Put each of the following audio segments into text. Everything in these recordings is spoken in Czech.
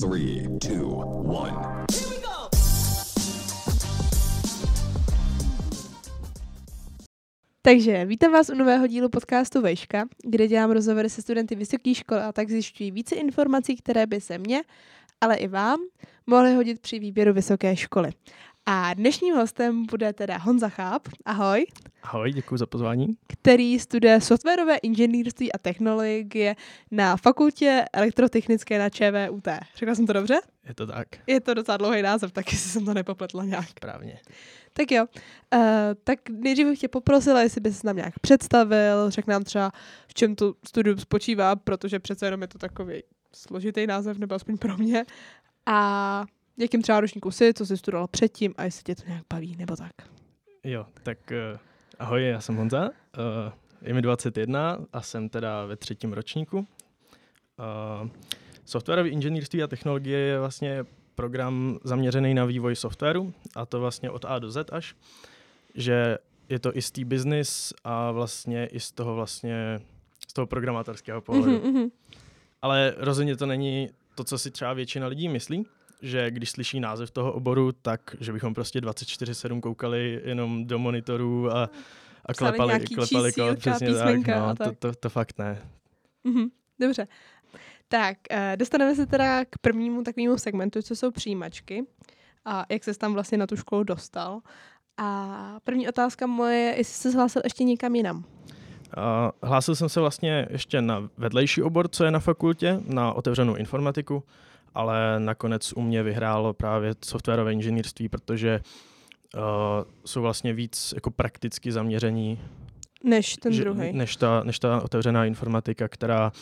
Three, two, one. Takže vítám vás u nového dílu podcastu Vejška, kde dělám rozhovory se studenty vysoké školy a tak zjišťují více informací, které by se mě, ale i vám, mohly hodit při výběru vysoké školy. A dnešním hostem bude teda Honza Cháp, ahoj, Ahoj, děkuji za pozvání. který studuje softwarové inženýrství a technologie na fakultě elektrotechnické na ČVUT. Řekla jsem to dobře? Je to tak, Je to docela dlouhý název, taky si jsem to nepopletla nějak. správně. Tak jo, uh, tak nejdřív bych tě poprosila, jestli bys nám nějak představil, řekl nám třeba, v čem to studium spočívá, protože přece jenom je to takový složitý název, nebo aspoň pro mě. A jakým třeba ročníku jsi, co jsi studoval předtím a jestli tě to nějak baví, nebo tak. Jo, tak uh, ahoj, já jsem Honza, uh, je mi 21 a jsem teda ve třetím ročníku. Uh, softwarové inženýrství a technologie je vlastně program zaměřený na vývoj softwaru a to vlastně od A do Z až, že je to i z té business a vlastně i z toho vlastně z toho programátorského pohledu. Mhm, mhm. Ale rozhodně to není to, co si třeba většina lidí myslí, že když slyší název toho oboru, tak že bychom prostě 24-7 koukali jenom do monitorů a, a klepali, klepali čísílka, přesně tak, a no, tak. to, to, to fakt ne. Mhm, Dobře. Tak, uh, dostaneme se teda k prvnímu takovému segmentu, co jsou přijímačky a jak ses tam vlastně na tu školu dostal. A první otázka moje je, jestli jsi se hlásil ještě někam jinam. Hlásil jsem se vlastně ještě na vedlejší obor, co je na fakultě, na otevřenou informatiku, ale nakonec u mě vyhrálo právě softwarové inženýrství, protože uh, jsou vlastně víc jako prakticky zaměření Než ten že- druhý. Než ta, než ta otevřená informatika, která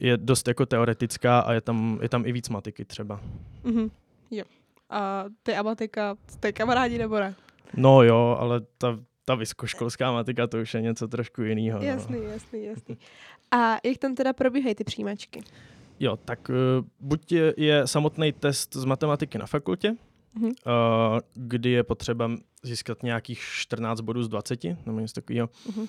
je dost jako teoretická a je tam, je tam i víc matiky třeba. Mhm. Jo. A ty abatika, jste kamarádi nebo ne? No jo, ale ta, ta vysokoškolská matika to už je něco trošku jiného. No. Jasný, jasný, jasný. A jak tam teda probíhají ty přijímačky? Jo, tak uh, buď je, je samotný test z matematiky na fakultě, Mhm. uh, kdy je potřeba získat nějakých 14 bodů z 20, nebo něco takového. Mhm.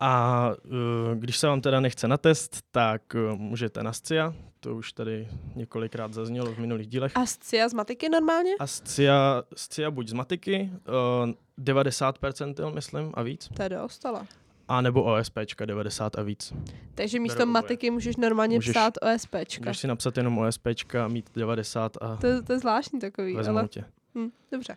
A uh, když se vám teda nechce na test, tak můžete na SCIA, to už tady několikrát zaznělo v minulých dílech. A SCIA z matiky normálně? A SCIA, SCIA buď z matiky, uh, 90% myslím a víc, To je dost, ale. A nebo OSPčka 90 a víc. Takže místo Beru oboje. matiky můžeš normálně Můžeš- psát OSPčka. Můžeš si napsat jenom OSPčka, mít 90 a To, je- to je zvláštní takový, ale tě. hm, dobře.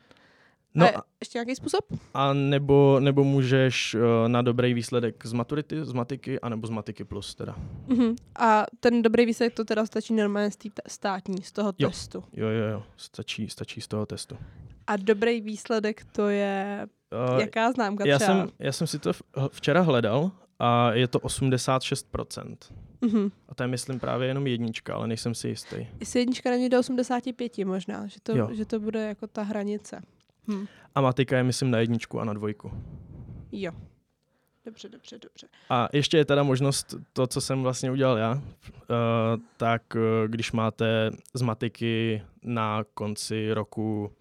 No a ještě nějaký způsob? a nebo, nebo můžeš uh, na dobrý výsledek z maturity, z matiky, anebo z matiky plus teda. Mhm. A ten dobrý výsledek to teda stačí normálně z té státní, z toho Jo. testu. Jo, jo, jo, stačí, stačí z toho testu. A dobrý výsledek to je Uh, jaká známka já, třeba? jsem, já jsem si to v- včera hledal a je to 86%. Mhm. A to je myslím právě jenom jednička, ale nejsem si jistý. Jestli jednička není do 85 možná, že to, Jo. že to bude jako ta hranice. Hm. A matika je myslím na jedničku a na dvojku. Jo. Dobře, dobře, dobře. A ještě je teda možnost to, co jsem vlastně udělal já, uh, tak uh, když máte z matiky na konci roku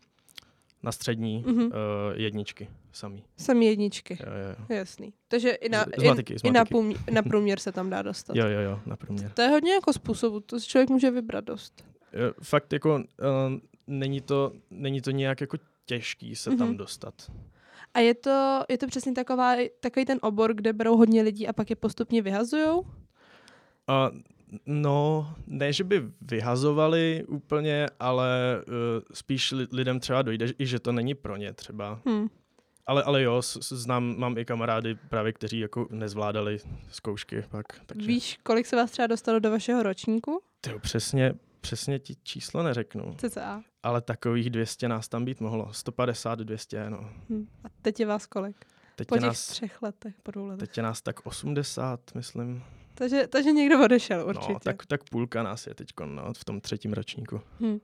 na střední Mhm. uh, jedničky samý. Samý jedničky. Jo, jo, jo. Jasný. Takže i na, Z- z matiky, i, i na, průměr, na průměr se tam dá dostat. Jo, jo, jo, na průměr. To je hodně jako způsobu, to si člověk může vybrat dost. Jo, Fakt jako uh, není, to, není to nějak jako těžký se tam Mhm. dostat. A je to, je to přesně taková, takový ten obor, kde berou hodně lidí a pak je postupně vyhazujou? A no, ne, že by vyhazovali úplně, ale uh, spíš li- lidem třeba dojde, i že to není pro ně třeba. Hm. Ale, ale jo, znám, mám i kamarády právě, kteří jako nezvládali zkoušky pak. Takže, Víš, kolik se vás třeba dostalo do vašeho ročníku? Tyjo, přesně, přesně ti číslo neřeknu, CCA. ale takových 200 nás tam být mohlo. 150, 200, no. Hm. A teď je vás kolik? Teď Po těch nás, třech letech, po dvou letech. teď je nás tak 80, myslím. Takže, takže někdo odešel určitě. No, tak, tak půlka nás je teď no, v tom třetím ročníku. Hm.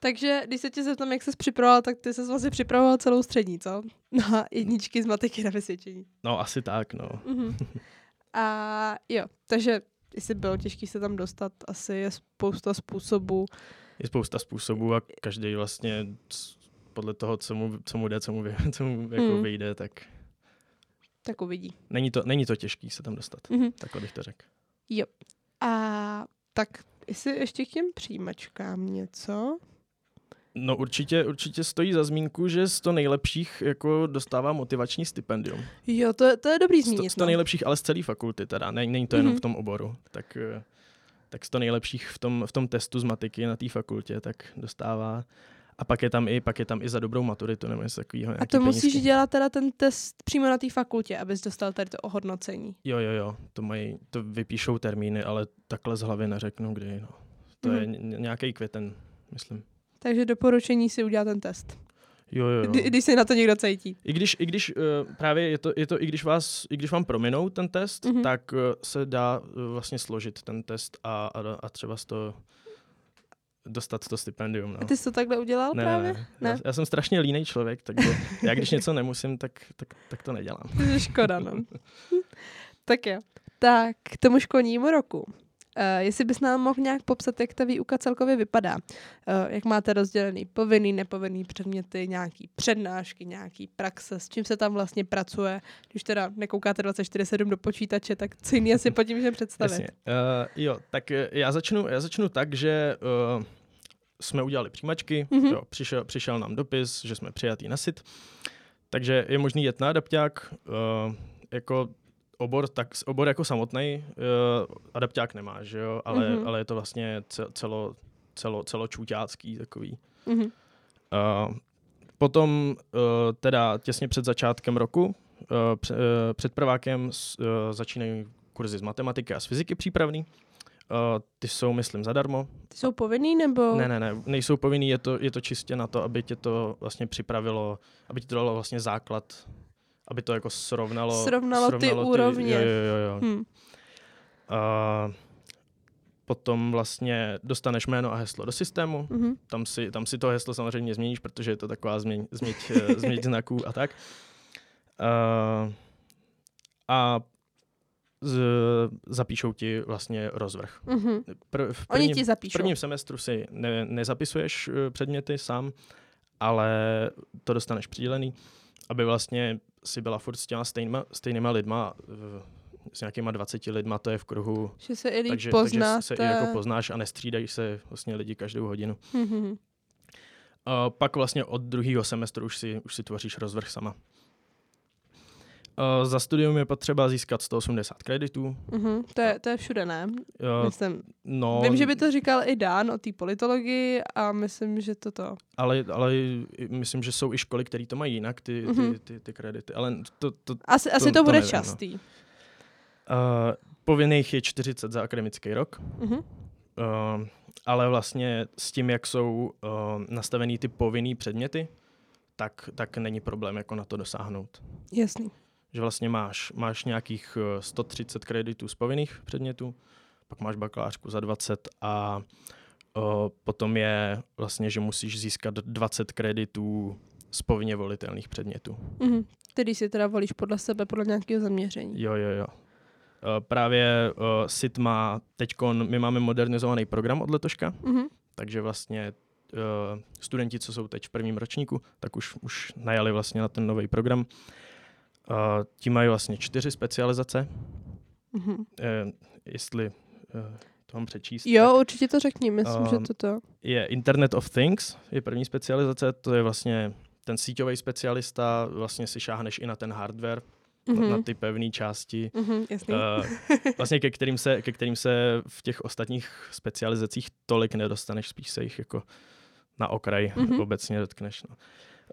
Takže když se tě zeptám, jak ses připravoval, tak ty ses vlastně připravoval celou střední, co? Na jedničky z matiky na vysvědčení. No, asi tak, no. Mhm. A jo, takže jestli bylo těžké se tam dostat, asi je spousta způsobů. Je spousta způsobů a každý vlastně podle toho, co mu, co mu jde, co mu, co mu jako Hmm. vyjde, tak Tak uvidí. není to, není to těžký se tam dostat. Mhm. Tak bych to řekl. Jo. A tak jestli ještě k těm přijímačkám něco? No určitě, určitě stojí za zmínku, že z to nejlepších jako dostává motivační stipendium. Jo, to, to je dobrý zmínit. z to no. nejlepších, ale z celé fakulty teda, ne, není to jenom Mhm. v tom oboru. Tak, eh, tak z to nejlepších v tom, v tom testu z matiky na té fakultě, tak dostává. A pak je tam i, pak je tam i za dobrou maturitu nebo něco takového. A to musíš dělat teda ten test přímo na té fakultě, abys dostal tady to ohodnocení. Jo, jo, jo, to mají, to vypíšou termíny, ale takhle z hlavy neřeknu kdy, no. To je Mhm. ně- nějaký květen, myslím. Takže doporučení si udělat ten test. Jo, jo, jo. Kdy, když se na to někdo cítí. I když, i když uh, právě je to, je to i, když vás, i když vám prominou ten test, Mhm. mm-hmm. tak uh, se dá uh, vlastně složit ten test a, a, a třeba z toho dostat to stipendium. No. A ty jsi to takhle udělal ne, právě? ne? Já, já jsem strašně línej člověk, takže já když něco nemusím, tak, tak, tak to nedělám. Škoda, no. tak jo. Tak k tomu školnímu roku. Uh, jestli bys nám mohl nějak popsat, jak ta výuka celkově vypadá. Uh, jak máte rozdělený povinný, nepovinný předměty, nějaký přednášky, nějaký praxe, s čím se tam vlastně pracuje. Když teda nekoukáte 24-7 do počítače, tak co jiný si pod tím můžeme představit. Jasně. Uh, jo, tak já začnu, já začnu tak, že uh, jsme udělali přijímačky, Mhm. mm-hmm. jo, přišel, přišel nám dopis, že jsme přijatý na SIT, takže je možný jet na adapták, uh, jako obor, tak obor jako samotný uh, adapták nemá, že jo, ale, Mhm. mm-hmm. ale je to vlastně ce- celo, celo, celočůťácký takový. Mhm. Uh, potom uh, teda těsně před začátkem roku, uh, pře- uh, před prvákem uh, začínají kurzy z matematiky a z fyziky přípravný. Uh, ty jsou, myslím, zadarmo. Ty jsou povinný nebo? Ne, ne, ne, nejsou povinný, je to, je to čistě na to, aby tě to vlastně připravilo, aby ti to dalo vlastně základ, aby to jako srovnalo. Srovnalo ty úrovně. Jo, jo, jo. jo. Hm. Uh, potom vlastně dostaneš jméno a heslo do systému, Mhm. tam si, tam si to heslo samozřejmě změníš, protože je to taková změň, změť, eh, změť znaků a tak. Uh, a z, zapíšou ti vlastně rozvrh. Mhm. Pr, v Oni prvním, ti v zapíšou. prvním semestru si ne, nezapisuješ eh, předměty sám, ale to dostaneš přidělený, aby vlastně si byla furt s těma stejnýma, stejnýma lidma, s nějakýma 20 lidma, to je v kruhu, Že se i takže, poznáte. takže se i jako poznáš a nestřídají se vlastně lidi každou hodinu. Mhm. A pak vlastně od druhého semestru už si, už si tvoříš rozvrh sama. A za studium je potřeba získat 180 kreditů. Mhm. To, je, to je všude, ne? A, Myslím, no, Vím, že by to říkal i Dan o té politologii a myslím, že toto. ale, ale i- myslím, že jsou i školy, které to mají jinak, ty, ty, Mhm. ty, ty, ty kredity. Ale to, to, Asi, asi to, to bude nevím, no. častý. uh, povinných je 40 za akademický rok. Mhm. Uh, ale vlastně s tím, jak jsou uh, nastavený ty povinný předměty, tak, tak není problém jako na to dosáhnout. Jasný. Že vlastně máš, máš nějakých eh, 130 kreditů z povinných předmětů, pak máš bakalářku za 20 a o, potom je vlastně, že musíš získat 20 kreditů z povinně volitelných předmětů. Mhm. Tedy si teda volíš podle sebe, podle nějakého zaměření. Jo, jo, jo. Eh, Právě uh, SIT má teď, my máme modernizovaný program od letoška, Mhm. takže vlastně uh, studenti, co jsou teď v prvním ročníku, tak už, už najali vlastně na ten nový program. Uh, ti mají vlastně čtyři specializace, Mhm. eh, jestli eh, to mám přečíst. Jo, tak určitě to řekni, myslím, že Um, toto. Je Internet of Things, je první specializace, to je vlastně ten síťový specialista, vlastně si šáhneš i na ten hardware, Mhm. na ty pevné části, Mhm, jasný. eh, vlastně ke kterým, se, ke kterým se v těch ostatních specializacích tolik nedostaneš, spíš se jich jako na okraj Mhm. obecně dotkneš. No.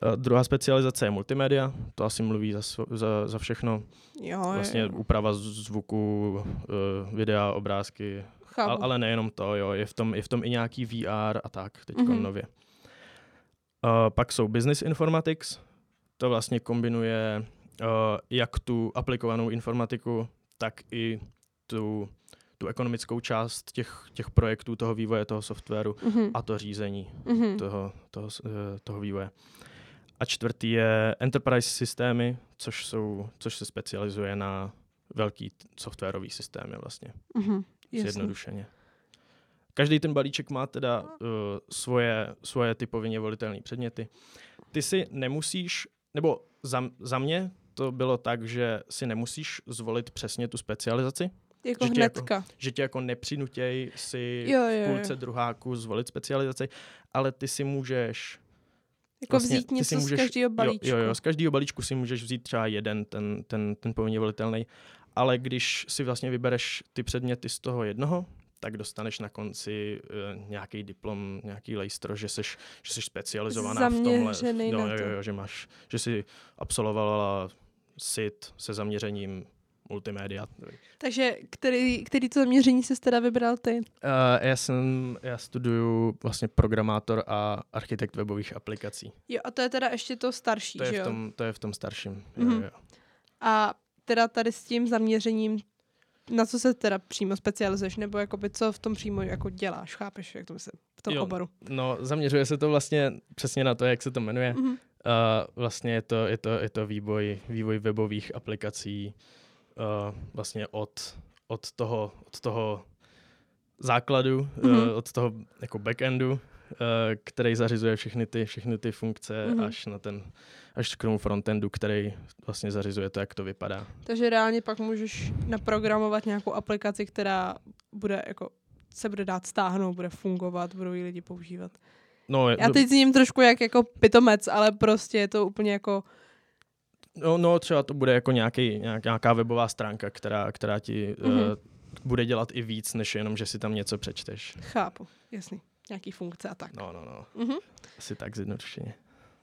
Eh, druhá specializace je multimédia, to asi mluví za, za, za všechno. jo, Vlastně jo. úprava zvuku, eh, videa, obrázky, Chápu. ale, ale nejenom to, jo, je v tom, je v tom i nějaký VR a tak, teď Mhm. mm-hmm. nově. Uh, pak jsou Business Informatics, to vlastně kombinuje uh, jak tu aplikovanou informatiku, tak i tu, tu ekonomickou část těch, těch projektů, toho vývoje, toho softwaru Mhm. a to řízení Mhm. toho, toho, toho vývoje. A čtvrtý je Enterprise systémy, což, jsou, což se specializuje na velký softwarový systémy vlastně. Jasný. zjednodušeně. Každý ten balíček má teda uh, svoje, svoje ty povinně volitelné předměty. Ty si nemusíš, nebo za, za mě to bylo tak, že si nemusíš zvolit přesně tu specializaci, Jako že tě jako- hnedka. že tě jako nepřinutěj si Jo, v jo, jo. půlce druháku zvolit specializaci, ale ty si můžeš Jako vlastně vzít něco můžeš, z každého balíčku. Jo, jo, jo, z každého balíčku si můžeš vzít třeba jeden, ten, ten, ten povinně volitelný, ale když si vlastně vybereš ty předměty z toho jednoho, tak dostaneš na konci uh, nějaký diplom, nějaký lejstro, že jsi, že jsi specializovaná v tomhle. Zaměřený jo, jo, jo, že máš, že jsi absolvovala SIT se zaměřením multimédia. Takže který, který to zaměření jsi teda vybral ty? Uh, já jsem, já studuju vlastně programátor a architekt webových aplikací. Jo, a to je teda ještě to starší, To je že v jo? tom, to je v tom starším. Mhm. Jo, jo. A teda tady s tím zaměřením, na co se teda přímo specializuješ, nebo jakoby co v tom přímo jako děláš, chápeš, jak to myslím, v tom Jo. oboru? No, zaměřuje se to vlastně přesně na to, jak se to jmenuje. Mhm. Uh, vlastně je to, je to, je to vývoj, vývoj webových aplikací uh, vlastně od, od, toho, od toho základu, Mhm. uh, od toho jako backendu, uh, který zařizuje všechny ty, všechny ty funkce Mhm. až na ten, až k tomu frontendu, který vlastně zařizuje to, jak to vypadá. Takže reálně pak můžeš naprogramovat nějakou aplikaci, která bude jako se bude dát stáhnout, bude fungovat, budou ji lidi používat. No, Já teď zním trošku jak jako pitomec, ale prostě je to úplně jako, No, no třeba to bude jako nějaký, nějak, nějaká webová stránka, která, která ti Mhm. uh, bude dělat i víc, než jenom, že si tam něco přečteš. chápu, jasný, nějaký funkce a tak. No, no, no. Mhm. Asi tak zjednodušeně.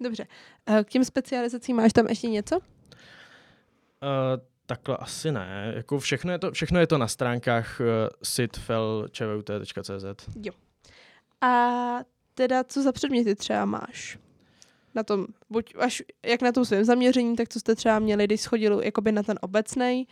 Dobře. Eh, K těm specializacím máš tam ještě něco? Uh, takhle asi ne. Jako všechno, je to, všechno je to na stránkách uh, sitfelčvut.cz. A teda co za předměty třeba máš? Na tom, buď až jak na tom svém zaměření, tak co jste třeba měli, když schodili jakoby na ten obecný.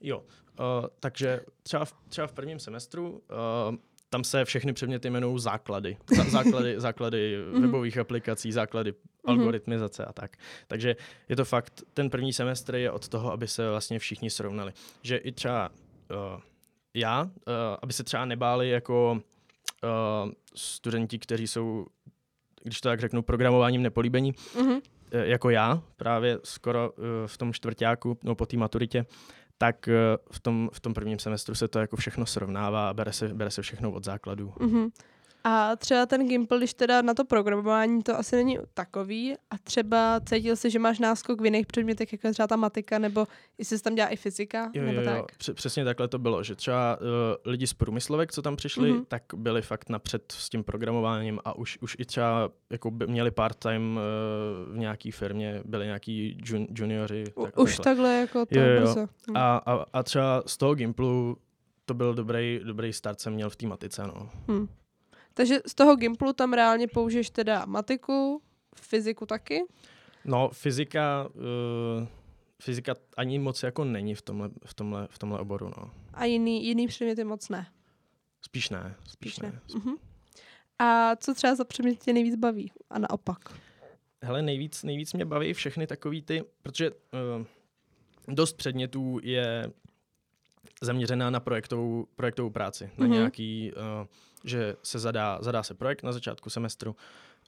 Jo, uh, takže třeba v, třeba v prvním semestru uh, tam se všechny předměty jmenují základy. Zá, základy základy Mhm. webových aplikací, základy algoritmizace a tak. Takže je to fakt, ten první semestr je od toho, aby se vlastně všichni srovnali. Že i třeba uh, já, uh, aby se třeba nebáli jako uh, studenti, kteří jsou, když to tak řeknu, programováním nepolíbení, Mhm. eh, jako já, právě skoro eh, v tom čtvrtáku, no po té maturitě, tak eh, v tom, v tom prvním semestru se to jako všechno srovnává a bere se, bere se všechno od základů. Mhm. A třeba ten Gimple, když teda na to programování, to asi není takový. A třeba cítil jsi, že máš náskok v jiných předmětech, jako třeba ta matika, nebo jestli se tam dělá i fyzika, Jo, nebo jo, jo. tak. Př- přesně takhle to bylo, že třeba uh, lidi z průmyslovek, co tam přišli, Mhm. tak byli fakt napřed s tím programováním a už, už i třeba jako by měli part-time uh, v nějaký firmě, byli nějaký jun, junioři. Tak- už takhle jako to Jo, jo, jo. brzo. Hm. A, a, a třeba z toho Gimplu to byl dobrý, dobrý start, jsem měl v té matice, no. Hm. Takže z toho Gimplu tam reálně použiješ teda matiku, fyziku taky. No, fyzika, uh, fyzika ani moc jako není v tomhle, v tomhle, v tomhle oboru, no. A jiný, jiný předměty moc ne. Spíš ne, spíš, Spíš ne. ne. Mhm. A co třeba za předmět tě nejvíc baví? A naopak. Hele, nejvíc, nejvíc mě baví všechny takový ty, protože uh, dost předmětů je zaměřená na projektovou, projektovou práci, na Mhm. nějaký, uh, že se zadá, zadá se projekt na začátku semestru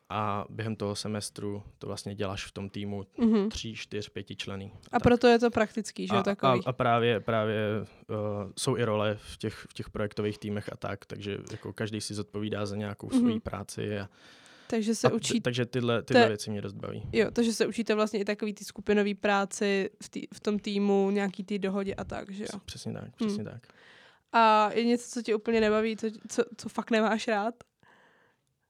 a během toho semestru to vlastně děláš v tom týmu Mhm. tří, čtyř, pěti člený. A proto je to praktický, že jo, a, takový. a, a právě, právě uh, jsou i role v těch, v těch projektových týmech a tak, takže jako každý si zodpovídá za nějakou Mhm. svoji práci. A, takže se a učí, takže tyhle, tyhle je- věci mě dost baví. jo, takže se učíte vlastně i takový ty skupinové práci v, tý, v tom týmu, nějaký ty dohodě a tak, že jo. Přesně tak, přesně tak. A je něco, co tě úplně nebaví, co, co, co fakt nemáš rád?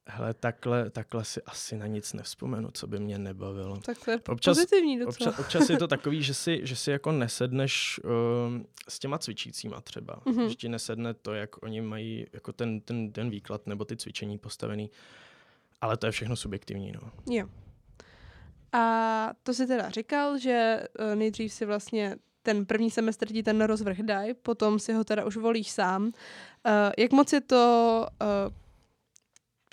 Hele, takhle, takhle si asi na nic nevzpomenu, co by mě nebavilo. Tak to je Občas- pozitivní docela. Občas, občas je to takový, že si, že si jako nesedneš um, s těma cvičícíma třeba. Mhm. Mm-hmm. Že ti nesedne to, jak oni mají jako ten, ten, ten výklad nebo ty cvičení postavený. Ale to je všechno subjektivní, no. Jo. A to si teda říkal, že eh, nejdřív si vlastně ten první semestr ti ten rozvrh dají, potom si ho teda už volíš sám. Eh, jak moc je to, eh,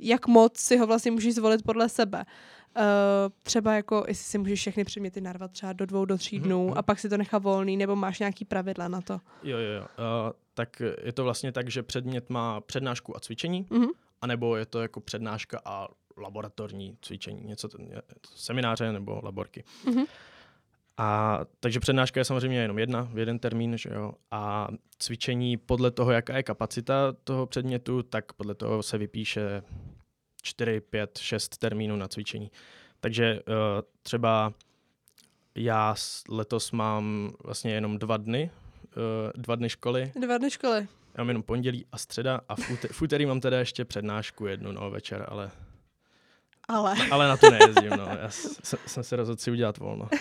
jak moc si ho vlastně můžeš zvolit podle sebe? Uh, třeba jako, jestli si můžeš všechny předměty narvat třeba do dvou, do tří Mhm, dnů mhm. a pak si to nechá volný, nebo máš nějaký pravidla na to? Jo, jo, jo. Uh, tak je to vlastně tak, že předmět má přednášku a cvičení, Mhm. anebo je to jako přednáška a laboratorní cvičení, něco, semináře nebo laborky. Mhm. A takže přednáška je samozřejmě jenom jedna, v jeden termín, že jo. A cvičení podle toho, jaká je kapacita toho předmětu, tak podle toho se vypíše 4, 5, 6 termínů na cvičení. Takže uh, třeba já letos mám vlastně jenom dva dny, uh, dva dny školy. Dva dny školy. Já mám jenom pondělí a středa a v, úte- v úterý mám teda ještě přednášku jednu, no, večer, ale, Ale. ale na to nejezdím, no. Já s- jsem se rozhodl si udělat volno.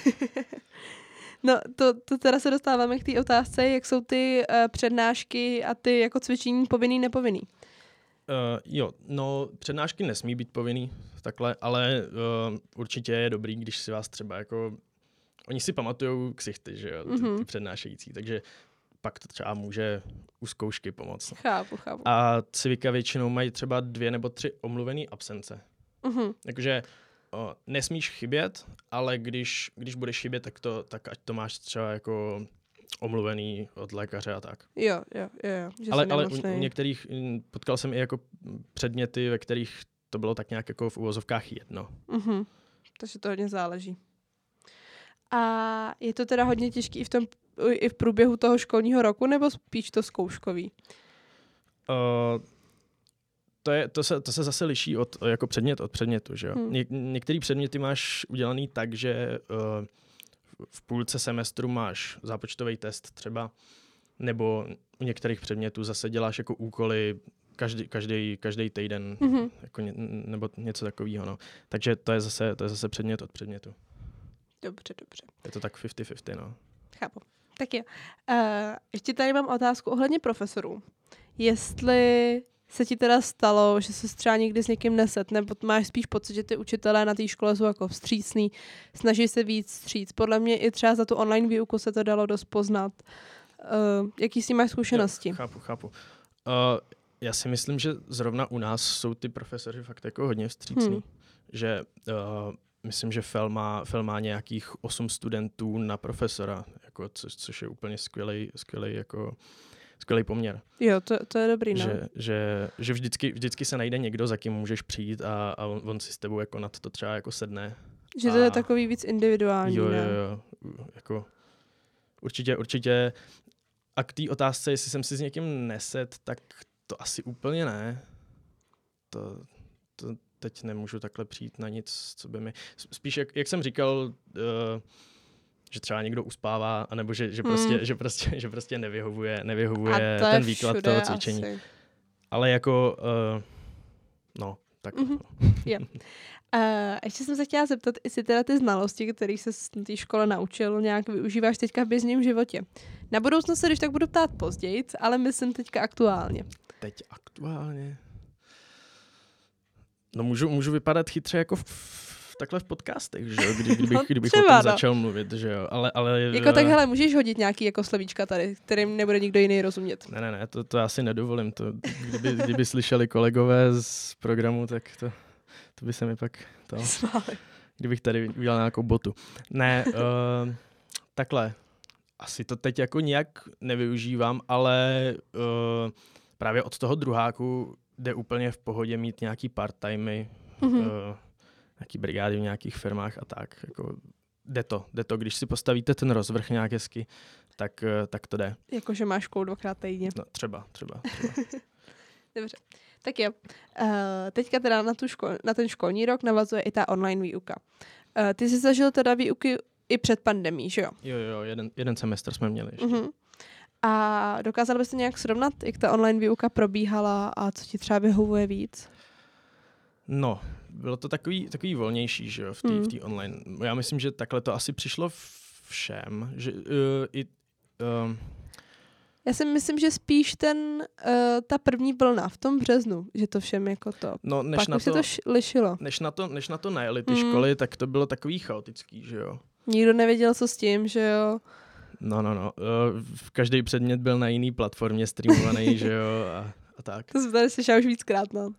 No, to, to teda se dostáváme k té otázce, jak jsou ty uh, přednášky a ty jako cvičení povinný, nepovinný. Uh, jo, no přednášky nesmí být povinný takhle, ale uh, určitě je dobrý, když si vás třeba jako... Oni si pamatujou ksichty, že jo, ty, Mhm. ty přednášející, takže pak to třeba může u zkoušky pomoct. Chápu, chápu. A civika většinou mají třeba dvě nebo tři omluvené absence. Uh-huh. Jakože o, nesmíš chybět, ale když, když budeš chybět, tak, to, tak ať to máš třeba jako omluvený od lékaře a tak. Jo, jo, jo, jo. Že ale ale u, u některých mm, potkal jsem i jako předměty, ve kterých to bylo tak nějak jako v uvozovkách jedno. Mhm. Takže to hodně záleží. A je to teda hodně těžký i v, tom, i v průběhu toho školního roku, nebo spíš to zkouškový? Uh, to, je, to, se, to se zase liší od, jako předmět od předmětu. Že jo? Hmm. Ně, některé předměty máš udělaný tak, že uh, v půlce semestru máš zápočtový test třeba, nebo u některých předmětů zase děláš jako úkoly každý, každý, každý týden, Mhm. jako ně, nebo něco takového. No. Takže to je, zase, to je zase předmět od předmětu. Dobře, dobře. Je to tak 50-50. No. Chápu. Tak jo. Uh, ještě tady mám otázku ohledně profesorů. Jestli se ti teda stalo, že se třeba někdy s někým neset, nebo máš spíš pocit, že ty učitelé na té škole jsou jako vstřícný, snaží se víc vstříc. Podle mě i třeba za tu online výuku se to dalo dost poznat. Uh, jaký s tím máš zkušenosti? Jo, chápu, chápu. Uh, já si myslím, že zrovna u nás jsou ty profesoři fakt jako hodně vstřícný. Hmm. Že uh, myslím, že Fel má, Fel má nějakých 8 studentů na profesora, jako, což, což je úplně skvělý, skvělý jako skvělý poměr. Jo, to, to je dobrý, no. Že, že, že vždycky, vždycky se najde někdo, za kým můžeš přijít a, a on, on si s tebou jako nad to třeba jako sedne. Že to je a- takový víc individuální, Jo, ne? jo, jo. Jako, určitě, určitě. A k té otázce, jestli jsem si s někým neset, tak to asi úplně ne. To, to teď nemůžu takhle přijít na nic, co by mi... Spíš, jak, jak jsem říkal, uh, že třeba někdo uspává, anebo že, že, Hmm. prostě, že, prostě, že prostě nevyhovuje, nevyhovuje to ten výklad toho cvičení. Asi. Ale jako, uh, no, tak. Mhm. Uh, ještě jsem se chtěla zeptat, jestli teda ty znalosti, které se na té škole naučil, nějak využíváš teďka v běžném životě. Na budoucnost se když tak budu ptát později, ale myslím teďka aktuálně. Teď aktuálně. No můžu, můžu vypadat chytře jako v, takhle v podcastech, že jo, kdy, kdybych, No, kdybych třeba, o tom no. začal mluvit, že jo, ale, ale... Jako tak, hele, můžeš hodit nějaký jako slovíčka tady, kterým nebude nikdo jiný rozumět. Ne, ne, ne, to, to já si nedovolím. To, kdyby, kdyby slyšeli kolegové z programu, tak to, to by se mi pak... To, kdybych tady udělal nějakou botu. Ne, uh, takhle. Asi to teď jako nějak nevyužívám, ale uh, právě od toho druháku jde úplně v pohodě mít nějaký part-timey, Mhm. uh, nějaký brigády v nějakých firmách a tak. Jako, jde to, jde to. Když si postavíte ten rozvrh nějak hezky, tak, uh, tak to jde. Jakože máš školu dvakrát týdně. No, třeba, třeba. třeba. Dobře. Tak jo. Uh, teďka teda na, tu škol, na ten školní rok navazuje i ta online výuka. Uh, ty jsi zažil teda výuky i před pandemí, že jo? Jo, jo, jeden, jeden semestr jsme měli ještě. Uh-huh. A dokázal byste nějak srovnat, jak ta online výuka probíhala a co ti třeba vyhovuje víc? No, bylo to takový, takový volnější, že jo, v té v té online. Já myslím, že takhle to asi přišlo všem, že uh, i um, Já si myslím, že spíš ten, uh, ta první vlna v tom březnu, že to všem jako to. no, než Pak na už se to, to š- lišilo. než na to, než na to najeli ty Hmm. školy, tak to bylo takový chaotický, že jo. Nikdo nevěděl, co s tím, že jo. No, no, no. Uh, každý předmět byl na jiný platformě streamovaný, že jo, a, a tak. To jsem tady slyšela už víckrát, no.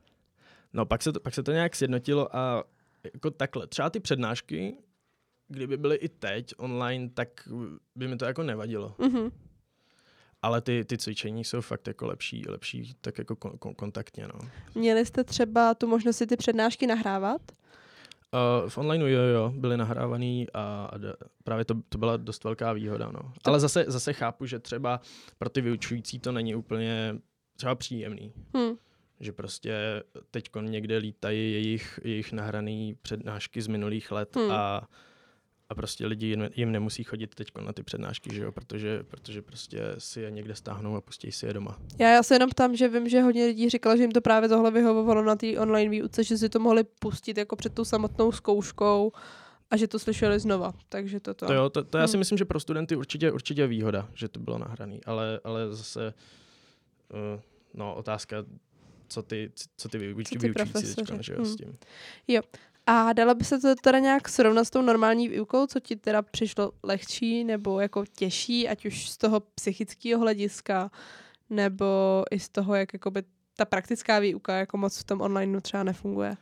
No, pak se, to, pak se to nějak sjednotilo a jako takhle. Třeba ty přednášky, kdyby byly i teď online, tak by mi to jako nevadilo. Mhm. Ale ty, ty cvičení jsou fakt jako lepší, lepší tak jako kon, kon, kontaktně, no. Měli jste třeba tu možnost si ty přednášky nahrávat? Uh, v onlineu jo, jo, byly nahrávaný a, a d- právě to, to byla dost velká výhoda. No. Ale zase, zase chápu, že třeba pro ty vyučující to není úplně třeba příjemný. Hm. Že prostě teď někde lítají jejich, jejich nahraný přednášky z minulých let Hmm. a, a prostě lidi jim, jim nemusí chodit teď na ty přednášky, že jo? Protože, protože prostě si je někde stáhnou a pustí si je doma. Já, já se jenom ptám, že vím, že hodně lidí říkalo, že jim to právě tohle vyhovovalo na té online výuce, že si to mohli pustit jako před tou samotnou zkouškou a že to slyšeli znova. Takže toto. To jo, to, to já si Hmm. myslím, že pro studenty určitě, určitě výhoda, že to bylo nahraný, ale, ale zase uh, no, otázka, co ty, co ty, vyuč, Co ty vyučující teďka, že jo, hmm. s tím. A dalo by se to teda nějak srovnat s tou normální výukou, co ti teda přišlo lehčí nebo jako těžší, ať už z toho psychického hlediska, nebo i z toho, jak jakoby ta praktická výuka jako moc v tom online třeba nefunguje.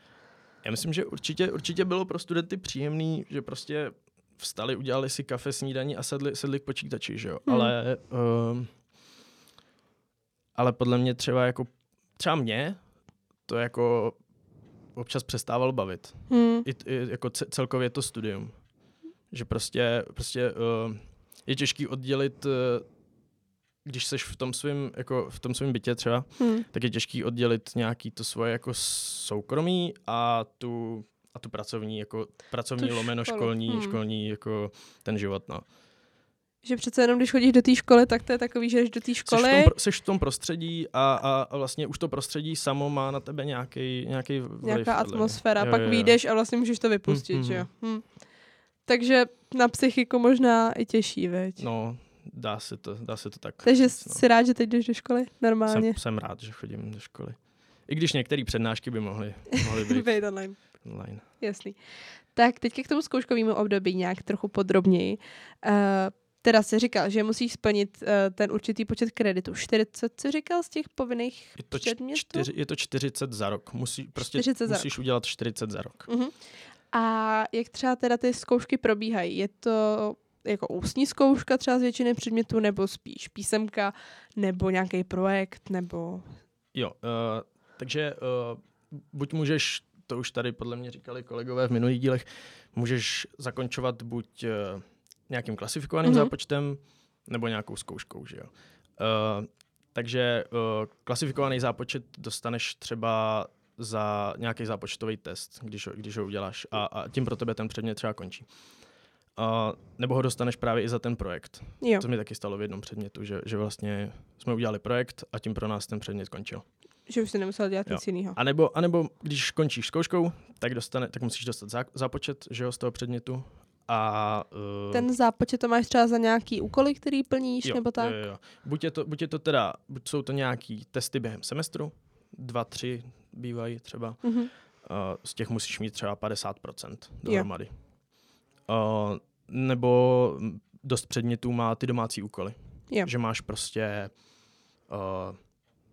Já myslím, že určitě, určitě bylo pro studenty příjemný, že prostě vstali, udělali si kafe, snídaní a sedli, sedli k počítači, že jo. Hmm. Ale, um, ale podle mě třeba jako, třeba mě to jako občas přestávalo bavit. Hmm. I, i jako ce- celkově to studium. Že prostě, prostě uh, je těžký oddělit, uh, když seš v tom svém jako v tom svém bytě třeba, Hmm. tak je těžký oddělit nějaký to svoje jako soukromí a tu, a tu pracovní, jako pracovní Tu lomeno školu. školní, Hmm. školní, jako ten život, no. Že přece jenom, když chodíš do té školy, tak to je takový, že jdeš do té v, školy. tom, pro- seš v tom prostředí a, a, a vlastně už to prostředí samo má na tebe nějaký nějaký vliv. nějaká atmosféra, Jo, pak jo, jo. vyjdeš a vlastně můžeš to vypustit, Mhm, že jo. Hm. Takže na psychiku možná i těžší, veď. No, dá se to, dá se to tak Takže říct, no. jsi rád, že teď jdeš do školy? Normálně. Jsem, jsem rád, že chodím do školy. I když některé přednášky by mohly, mohly být Být online. online. Jasný. Tak teď k tomu zkouškovému období nějak trochu podrobněji. Uh, teda jsi říkal, že musíš splnit uh, ten určitý počet kreditů. 40 jsi říkal z těch povinných Je to, předmětů? čtyři, je to 40 za rok. Musí, prostě 40 za musíš udělat 40 za rok. Uh-huh. A jak třeba teda ty zkoušky probíhají? Je to jako ústní zkouška třeba z většiny předmětů, nebo spíš písemka, nebo nějaký projekt, nebo... Jo, uh, takže uh, buď můžeš, to už tady podle mě říkali kolegové v minulých dílech, můžeš zakončovat buď uh, nějakým klasifikovaným Mhm. mm-hmm. zápočtem, nebo nějakou zkouškou, že jo. Uh, takže uh, klasifikovaný zápočet dostaneš třeba za nějaký zápočtový test, když ho, když ho uděláš a, a tím pro tebe ten předmět třeba končí. Uh, nebo ho dostaneš právě i za ten projekt. Jo, To mi taky stalo v jednom předmětu, že, že vlastně jsme udělali projekt a tím pro nás ten předmět končil. že už jsi nemusel dělat Jo. nic jiného. A nebo, a nebo když končíš zkouškou, tak, dostane, tak musíš dostat zá, zápočet že jo, z toho předmětu. A, uh, Ten zápočet to máš třeba za nějaký úkoly, který plníš, jo, nebo tak? Jo, jo. Buď, je to, buď je to teda, buď jsou to nějaký testy během semestru, dva, tři bývají třeba. Mhm. Uh, z těch musíš mít třeba 50% dohromady. Uh, nebo dost předmětů má ty domácí úkoly. Jo. Že máš prostě uh,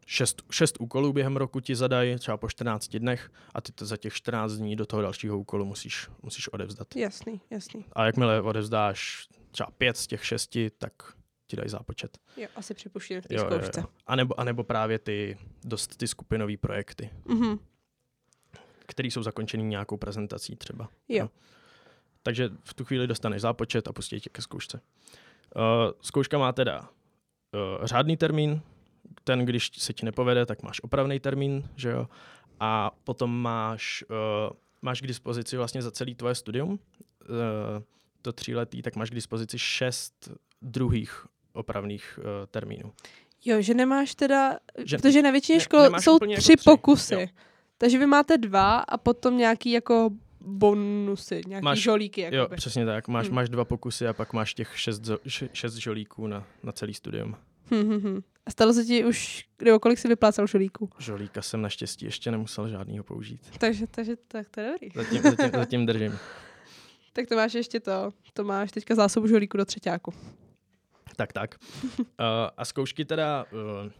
šest, šest úkolů během roku ti zadají, třeba po 14 dnech a ty to za těch 14 dní do toho dalšího úkolu musíš, musíš odevzdat. Jasný, jasný. A jakmile odevzdáš třeba pět z těch šesti, tak ti dají zápočet. Jo, asi připuštěn v té zkoušce. A, nebo, a nebo právě ty dost ty skupinové projekty, Mhm. které jsou zakončený nějakou prezentací třeba. Jo. No. Takže v tu chvíli dostaneš zápočet a pustí tě ke zkoušce. Uh, zkouška má teda uh, řádný termín, ten, když se ti nepovede, tak máš opravný termín, že jo? A potom máš, uh, máš k dispozici vlastně za celý tvoje studium, uh, to tříletý, tak máš k dispozici šest druhých opravných uh, termínů. Jo, že nemáš teda, Že- protože na většině ne- škol jsou jako tři tři, pokusy. jo. Takže vy máte dva a potom nějaký jako bonusy, nějaký Máš- žolíky. Jo, Jakoby. přesně tak. Máš, Hmm. máš dva pokusy a pak máš těch šest, šest žolíků na, na celý studium. Hm, hm, hm. A stalo se ti už, nebo kolik si vyplácal žolíků? Žolíka jsem naštěstí ještě nemusel žádnýho použít. Takže, takže tak to je dobrý. Zatím, zatím, zatím držím. Tak to máš ještě to, to máš teďka zásobu žolíku do třetíku. Tak, tak. Uh, a zkoušky teda, uh,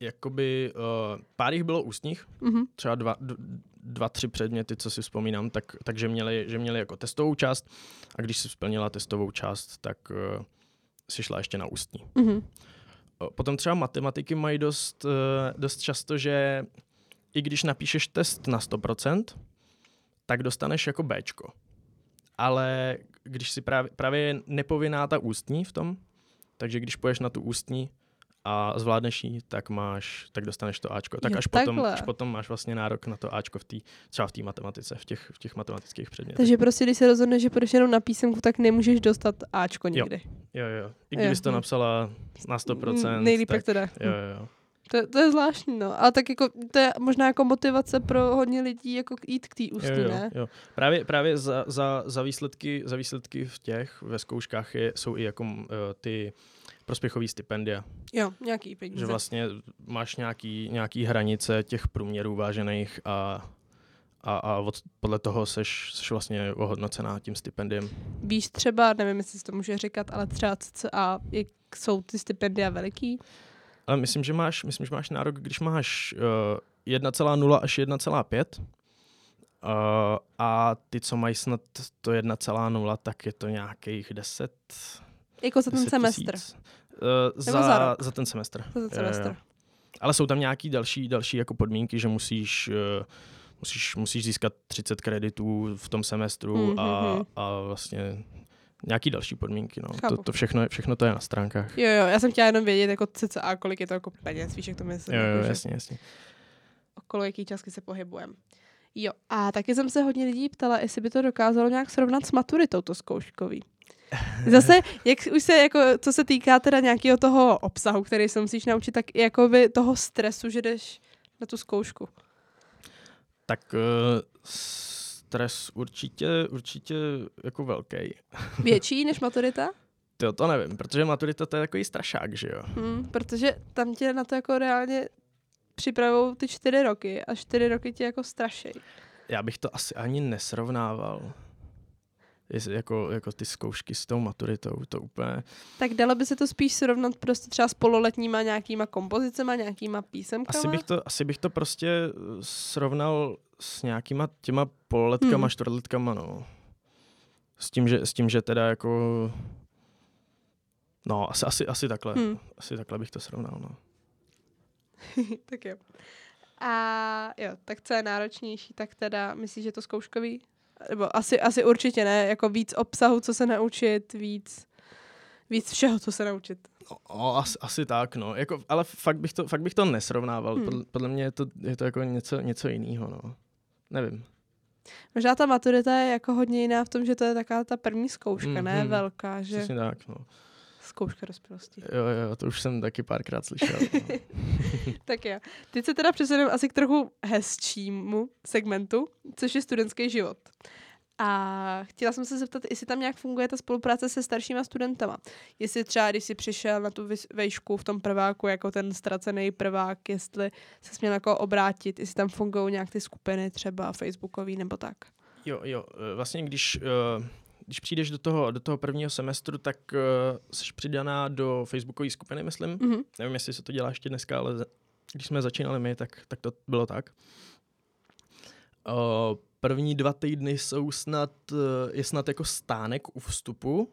jakoby, uh, pár jich bylo ústních, Mhm. třeba dva, dva, tři předměty, co si vzpomínám, tak, takže měli, že měli jako testovou část a když si splnila testovou část, tak uh, si šla ještě na ústní. Mhm. O, Potom třeba matematiky mají dost, eh, dost často, že i když napíšeš test na 100%, tak dostaneš jako Bčko. Ale když si právě, právě je nepovinná ta ústní v tom, takže když půjdeš na tu ústní a zvládneš ji, tak máš, tak dostaneš to Ačko. Tak Jo, až potom, až potom máš vlastně nárok na to Ačko v tý, třeba v té matematice, v těch, v těch matematických předmětech. Takže prostě, když se rozhodneš, že půjdeš jenom na písemku, tak nemůžeš dostat Ačko nikdy. Jo, jo. I Jo, kdybys to hm. napsala na 100%, Mm, Nejlíp, tak, jak to jde. Jo, jo, jo. To, to je zvláštní, no. Ale tak jako, to je možná jako motivace pro hodně lidí jako jít k té ústní, jo, jo, ne? jo. Právě, právě za, za, za, výsledky, za výsledky v těch, ve zkouškách je, jsou i jako uh, ty prospěchové stipendia. Jo, nějaký peníze. Že vlastně máš nějaký, nějaký hranice těch průměrů vážených a, a, a od, podle toho seš, seš vlastně ohodnocená tím stipendiem. Víš třeba, nevím, jestli se to může říkat, ale třeba CCA, jak jsou ty stipendia veliký? Ale myslím, že máš, myslím, že máš nárok, když máš uh, 1,0 až 1,5 uh, a ty, co mají snad to 1,0, tak je to nějakých 10, Jako za ten 10 semestr. Uh, za, za rok? za ten semestr. Za ten semestr. Ale jsou tam nějaký další, další jako podmínky, že musíš, uh, musíš, musíš získat 30 kreditů v tom semestru Mhm, a, mhm. a vlastně nějaký další podmínky. No. Chápu. To, to všechno, je- všechno to je na stránkách. Jo, jo, já jsem chtěla jenom vědět, jako CCA, kolik je to jako peněz, víš, jak to myslím. Jo, jo, jako, jasně, jasně. okolo jaký částky se pohybujeme. Jo, a taky jsem se hodně lidí ptala, jestli by to dokázalo nějak srovnat s maturitou to zkouškový. Zase, jak už se, jako, co se týká teda nějakého toho obsahu, který se musíš naučit, tak i jakoby toho stresu, že jdeš na tu zkoušku. Tak uh, stres určitě, určitě jako velký. Větší než maturita? To, to nevím, protože maturita to je takový strašák, že jo? Hmm, protože tam tě na to jako reálně připravují ty čtyři roky a čtyři roky tě jako strašej. Já bych to asi ani nesrovnával. Jako, jako ty zkoušky s tou maturitou, to úplně... Tak dalo by se to spíš srovnat prostě třeba s pololetníma nějakýma kompozicema, nějakýma písemkama? Asi bych, to, asi bych to prostě eh, srovnal s nějakýma těma pololetkama, Hmm. čtvrtletkama, no. S tím, že, s tím, že teda jako... No, asi, asi, asi takhle. Hmm. Asi takhle bych to srovnal, no. tak jo. A jo, tak co je náročnější, tak teda myslíš, že to zkouškový? Nebo asi, asi určitě ne, jako víc obsahu, co se naučit, víc, víc všeho, co se naučit. No, o, asi, asi tak, no. Jako, ale fakt bych to, fakt bych to nesrovnával. Hmm. Hmm. Podle, podle mě je to, je to jako něco, něco jiného, no. Nevím. Možná ta maturita je jako hodně jiná v tom, že to je taková ta první zkouška, ne Mhm. velká, že Přesně tak, no. Zkouška dospělosti. Jo, jo, to už jsem taky párkrát slyšel. No. tak jo. Teď se teda přesuneme asi k trochu hezčímu segmentu, což je studentský život. A chtěla jsem se zeptat, jestli tam nějak funguje ta spolupráce se staršíma studentama. Jestli třeba, když jsi přišel na tu vejšku v tom prváku jako ten ztracený prvák, jestli se směl jako obrátit, jestli tam fungují nějak ty skupiny třeba facebookový nebo tak. Jo, jo, eh, vlastně když, eh, když přijdeš do toho, do toho prvního semestru, tak eh, jsi přidaná do facebookové skupiny, myslím. Mhm. Nevím, jestli se to dělá ještě dneska, ale když jsme začínali my, tak, tak to bylo tak. O, první dva týdny jsou snad, eh, je snad jako stánek u vstupu,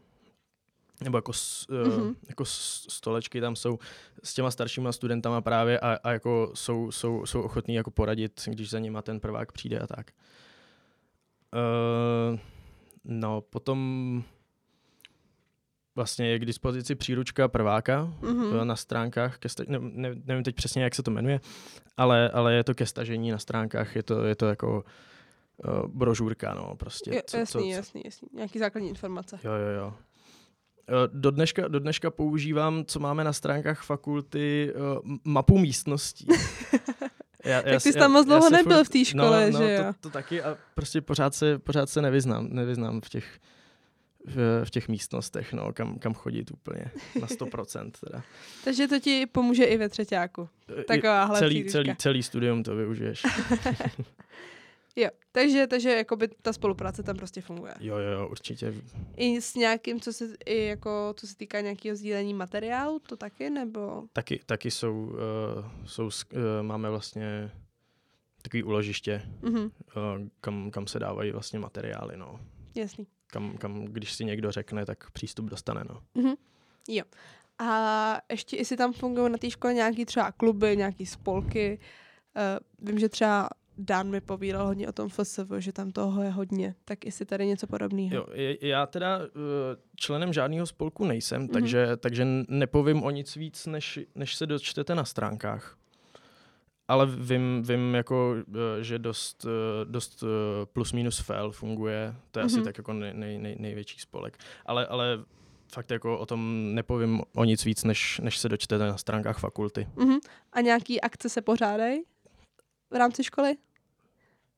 nebo jako, s- eh, Mhm. jako stolečky tam jsou s těma staršíma studentama právě a, a jako jsou, jsou, jsou ochotní jako poradit, když za nima ten prvák přijde a tak. Uh, no, potom vlastně je k dispozici příručka prváka Mhm. mm-hmm. na stránkách, ke sta- ne, ne, nevím teď přesně, jak se to jmenuje, ale, ale je to ke stažení na stránkách, je to, je to jako uh, brožurka, no, prostě. Jo, co- jasný, co- jasný, jasný. Nějaký základní informace. Jo, jo, jo. Eh, Do dneška, do dneška používám, co máme na stránkách fakulty, uh, mapu místností. Já, Tak ty jsi tam moc dlouho nebyl v té škole, no, že no, jo? To, to taky a prostě pořád se, pořád se nevyznám, nevyznám v těch, v, v těch místnostech, no, kam, kam chodit úplně na 100% teda. Takže to ti pomůže i ve třetíku. Takováhle celý, celý, celý studium to využiješ. Jo, takže, takže jakoby ta spolupráce tam prostě funguje. Jo, jo, jo, určitě. I s nějakým, co se, i jako, co se týká nějakého sdílení materiálu, to taky, nebo? Taky, taky jsou, uh, jsou, uh, máme vlastně takový uložiště, Mhm, uh, kam, kam se dávají vlastně materiály, no. jasný. Kam, kam, když si někdo řekne, tak přístup dostane, no. Mhm. Jo. A ještě, jestli tam fungují na té škole nějaký třeba kluby, nějaký spolky. Uh, vím, že třeba Dan mi povídal hodně o tom FSV, že tam toho je hodně. Tak jestli tady něco podobného. Jo, já teda uh, členem žádného spolku nejsem, Mhm. takže, takže nepovím o nic víc, než, než se dočtete na stránkách. Ale vím, vím jako, eh, že dost, eh, dost eh, plus minus fail funguje. To je Mhm. asi tak jako nej, nej, nej, největší spolek. Ale, ale fakt jako o tom nepovím o nic víc, než, než se dočtete na stránkách fakulty. Mhm. A nějaký akce se pořádají v rámci školy?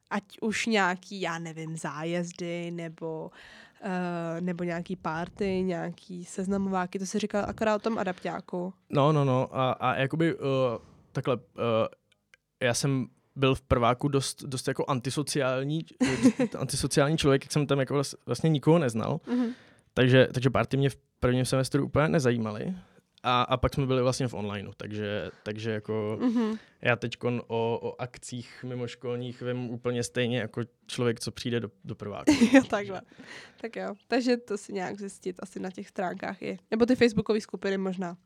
Ať už nějaký, já nevím, zájezdy nebo, uh, nebo nějaký party, nějaký seznamováky, to se říká akorát o tom adaptáku. No, no, no. A, a jakoby uh, takhle, uh, já jsem byl v prváku dost, dost jako antisociální, antisociální člověk, jak jsem tam jako vlast- vlastně nikoho neznal. Mhm. Takže, takže party mě v prvním semestru úplně nezajímaly. A, a pak jsme byli vlastně v onlineu, takže, takže jako Mhm. já teď o, o akcích mimoškolních vím úplně stejně jako člověk, co přijde do, do prváku. jo, takhle. Tak jo, takže to si nějak zjistit asi na těch stránkách je. Nebo ty facebookové skupiny možná.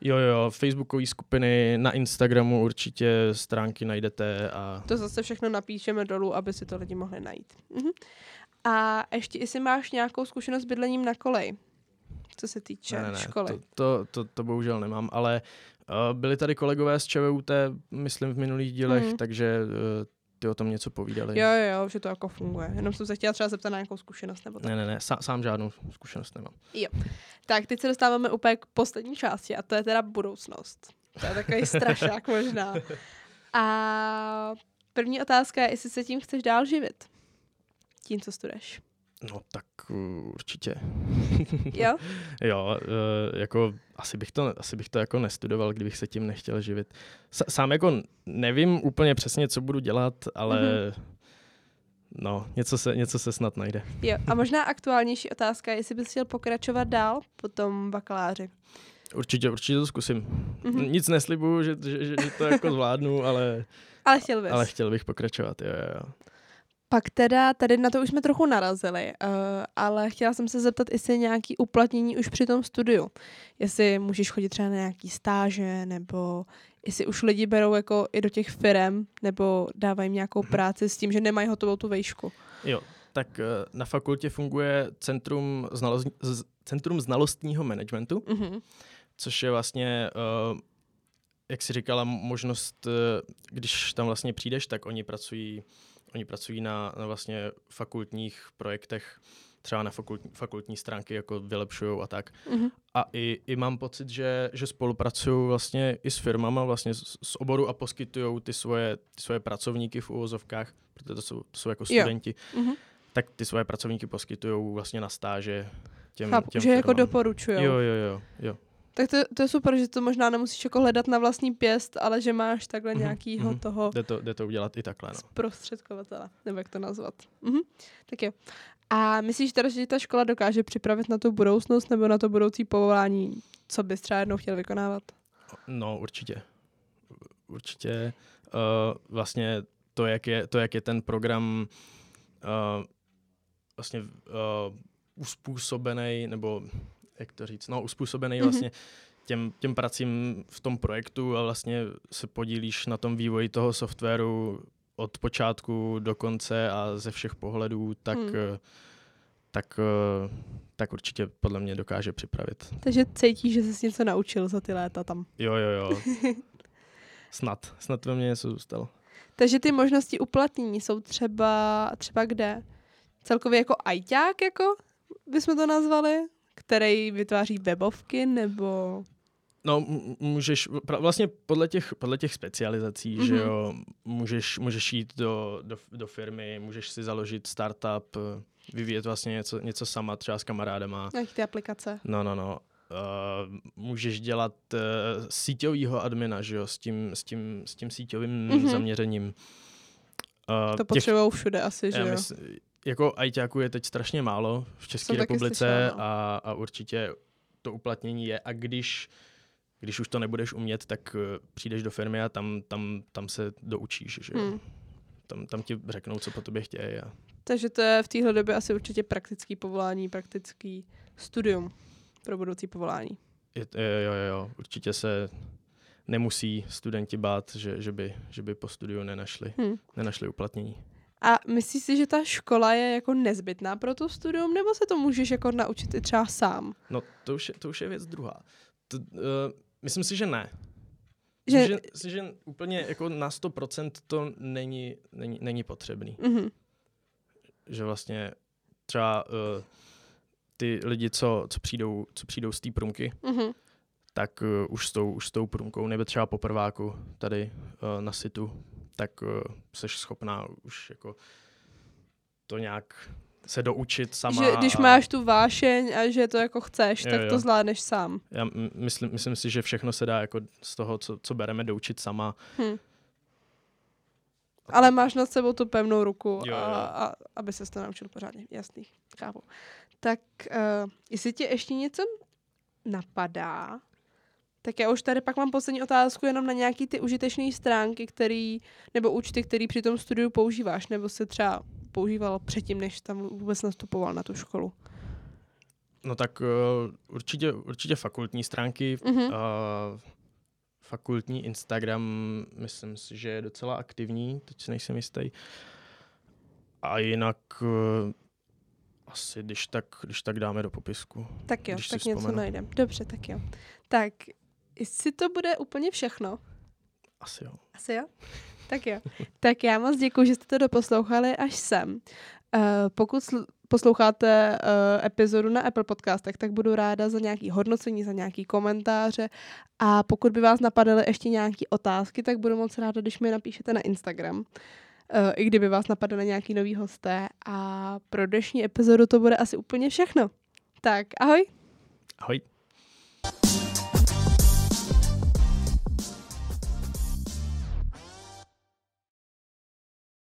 Jo, jo, facebookové skupiny, na Instagramu určitě stránky najdete a To zase všechno napíšeme dolů, aby si to lidi mohli najít. Mhm. A ještě, jestli máš nějakou zkušenost s bydlením na kolej, co se týče ne, ne, ne, školy. To, to, to, to bohužel nemám, ale uh, byli tady kolegové z ČVUT, myslím v minulých dílech, Mhm. takže uh, ty o tom něco povídali. Jo, jo, jo, že to jako funguje. Jenom jsem se chtěla třeba zeptat na nějakou zkušenost nebo tak. Ne, ne, ne, sám, sám žádnou zkušenost nemám. Tak, teď se dostáváme úplně k poslední části a to je teda budoucnost. To je takový strašák možná. A první otázka je, jestli se tím chceš dál živit. Tím, co studuješ. No tak uh, určitě. Jo? Jo, uh, jako asi bych, to, asi bych to jako nestudoval, kdybych se tím nechtěl živit. S, sám jako nevím úplně přesně, co budu dělat, ale Mhm. no, něco se, něco se snad najde. Jo. A možná aktuálnější otázka je, jestli bys chtěl pokračovat dál po tom bakaláři. Určitě, určitě to zkusím. Mhm. Nic neslibuju, že, že, že, že to jako zvládnu, ale, Ale chtěl bys. ale chtěl bych pokračovat, jo, jo, jo. Pak teda, tady na to už jsme trochu narazili, uh, ale chtěla jsem se zeptat, jestli je nějaký uplatnění už při tom studiu. Jestli můžeš chodit třeba na nějaký stáže, nebo jestli už lidi berou jako i do těch firem, nebo dávají jim nějakou práci s tím, že nemají hotovou tu vejšku. Jo, tak eh, na fakultě funguje Centrum, znalost, centrum znalostního managementu, Mhm. což je vlastně, uh, jak si říkala, možnost, když tam vlastně přijdeš, tak oni pracují, oni pracují na, na vlastně fakultních projektech, třeba na fakultní, fakultní stránky jako vylepšují a tak. Mhm. A i, i mám pocit, že, že spolupracují vlastně i s firmama vlastně z, z oboru a poskytují ty svoje, ty svoje pracovníky v uvozovkách, protože to jsou, to jsou jako Jo. studenti, Mhm. tak ty svoje pracovníky poskytují vlastně na stáže těm, Chápu, těm že jako firmám. doporučují. Jo, jo, jo, jo. Tak to, to je super, že to možná nemusíš jako hledat na vlastní pěst, ale že máš takhle Mhm, nějakýho mhm. toho Jde to, jde to udělat i takhle, no. zprostředkovatele, nebo jak to nazvat. Mhm. Tak jo. A myslíš teda, že ta škola dokáže připravit na tu budoucnost nebo na to budoucí povolání, co bys třeba jednou chtěl vykonávat? No, určitě. Určitě. Uh, vlastně to jak, je, to, jak je ten program uh, vlastně uh, uspůsobený, nebo jak to říct, no, uspůsobený Mhm. vlastně těm, těm pracím v tom projektu a vlastně se podílíš na tom vývoji toho softwaru od počátku do konce a ze všech pohledů, tak, Hmm. tak, eh, tak určitě podle mě dokáže připravit. Takže cítíš, že jsi něco naučil za ty léta tam. Jo, jo, jo. Snad, snad ve mně něco zůstalo. Takže ty možnosti uplatnění jsou třeba, třeba kde? Celkově jako ajťák, jako bychom to nazvali? Který vytváří webovky, nebo... No, můžeš, vlastně podle těch, podle těch specializací, mm-hmm. že Mhm. jo, můžeš, můžeš jít do, do, do firmy, můžeš si založit startup, vyvíjet vlastně něco, něco sama, třeba s kamarádama. Nějaký ty aplikace? No, no, no. Uh, můžeš dělat uh, síťovýho admina, že jo, s tím, s tím, s tím síťovým Mhm. mm-hmm. zaměřením. Uh, To potřebují všude asi, že já jo? mysl, jako ajťáků je teď strašně málo v České republice no. a, a určitě to uplatnění je. A když, když už to nebudeš umět, tak uh, přijdeš do firmy a tam, tam, tam se doučíš. Že? jo. Hmm. Tam, tam ti řeknou, co po tobě chtějí. A... Takže to je v téhle době asi určitě praktický povolání, praktický studium pro budoucí povolání. Je, jo, jo, jo, určitě se nemusí studenti bát, že, že, by, že by po studiu nenašli, Hm. nenašli uplatnění. A myslíš si, že ta škola je jako nezbytná pro to studium, nebo se to můžeš jako naučit i třeba sám? No to už je, to už je věc druhá. To, uh, myslím si, že ne. Že- Myslím, že, myslím, že úplně jako na 100% to není, není, není potřebný. Mhm. Že vlastně třeba uh, ty lidi, co, co, přijdou, co přijdou z té průmky, Mhm. tak uh, už, s tou, už s tou průmkou, nebo třeba po prváku tady uh, na situ, tak uh, seš schopná už jako to nějak se doučit sama. Že když a máš tu vášeň a že to jako chceš, Jo, tak jo. to zvládneš sám. Já m- myslím, myslím si, že všechno se dá jako z toho, co, co bereme, doučit sama. Hm. Ale máš nad sebou tu pevnou ruku, Jo, jo. A, a, aby se to naučil pořádně. Jasný, chápu. Tak uh, jestli ti ještě něco napadá, tak já už tady pak mám poslední otázku jenom na nějaký ty užitečné stránky, který, nebo účty, který při tom studiu používáš, nebo se třeba používal předtím, než tam vůbec nastupoval na tu školu. No tak uh, určitě, určitě fakultní stránky, Mhm. uh, fakultní Instagram, myslím si, že je docela aktivní, teď si nejsem jistý. A jinak uh, asi, když tak, když tak dáme do popisku. Tak jo, tak něco najdem. Dobře, tak jo. Tak, jestli to bude úplně všechno, Asi jo. Asi jo? Tak jo. Tak já moc děkuji, že jste to doposlouchali až sem. Uh, pokud sl- posloucháte uh, epizodu na Apple podcastech, tak budu ráda za nějaký hodnocení, za nějaký komentáře a pokud by vás napadaly ještě nějaké otázky, tak budu moc ráda, když mi napíšete na Instagram. Uh, I kdyby vás napadaly nějaký nový hosté. A pro dnešní epizodu to bude asi úplně všechno. Tak ahoj. Ahoj.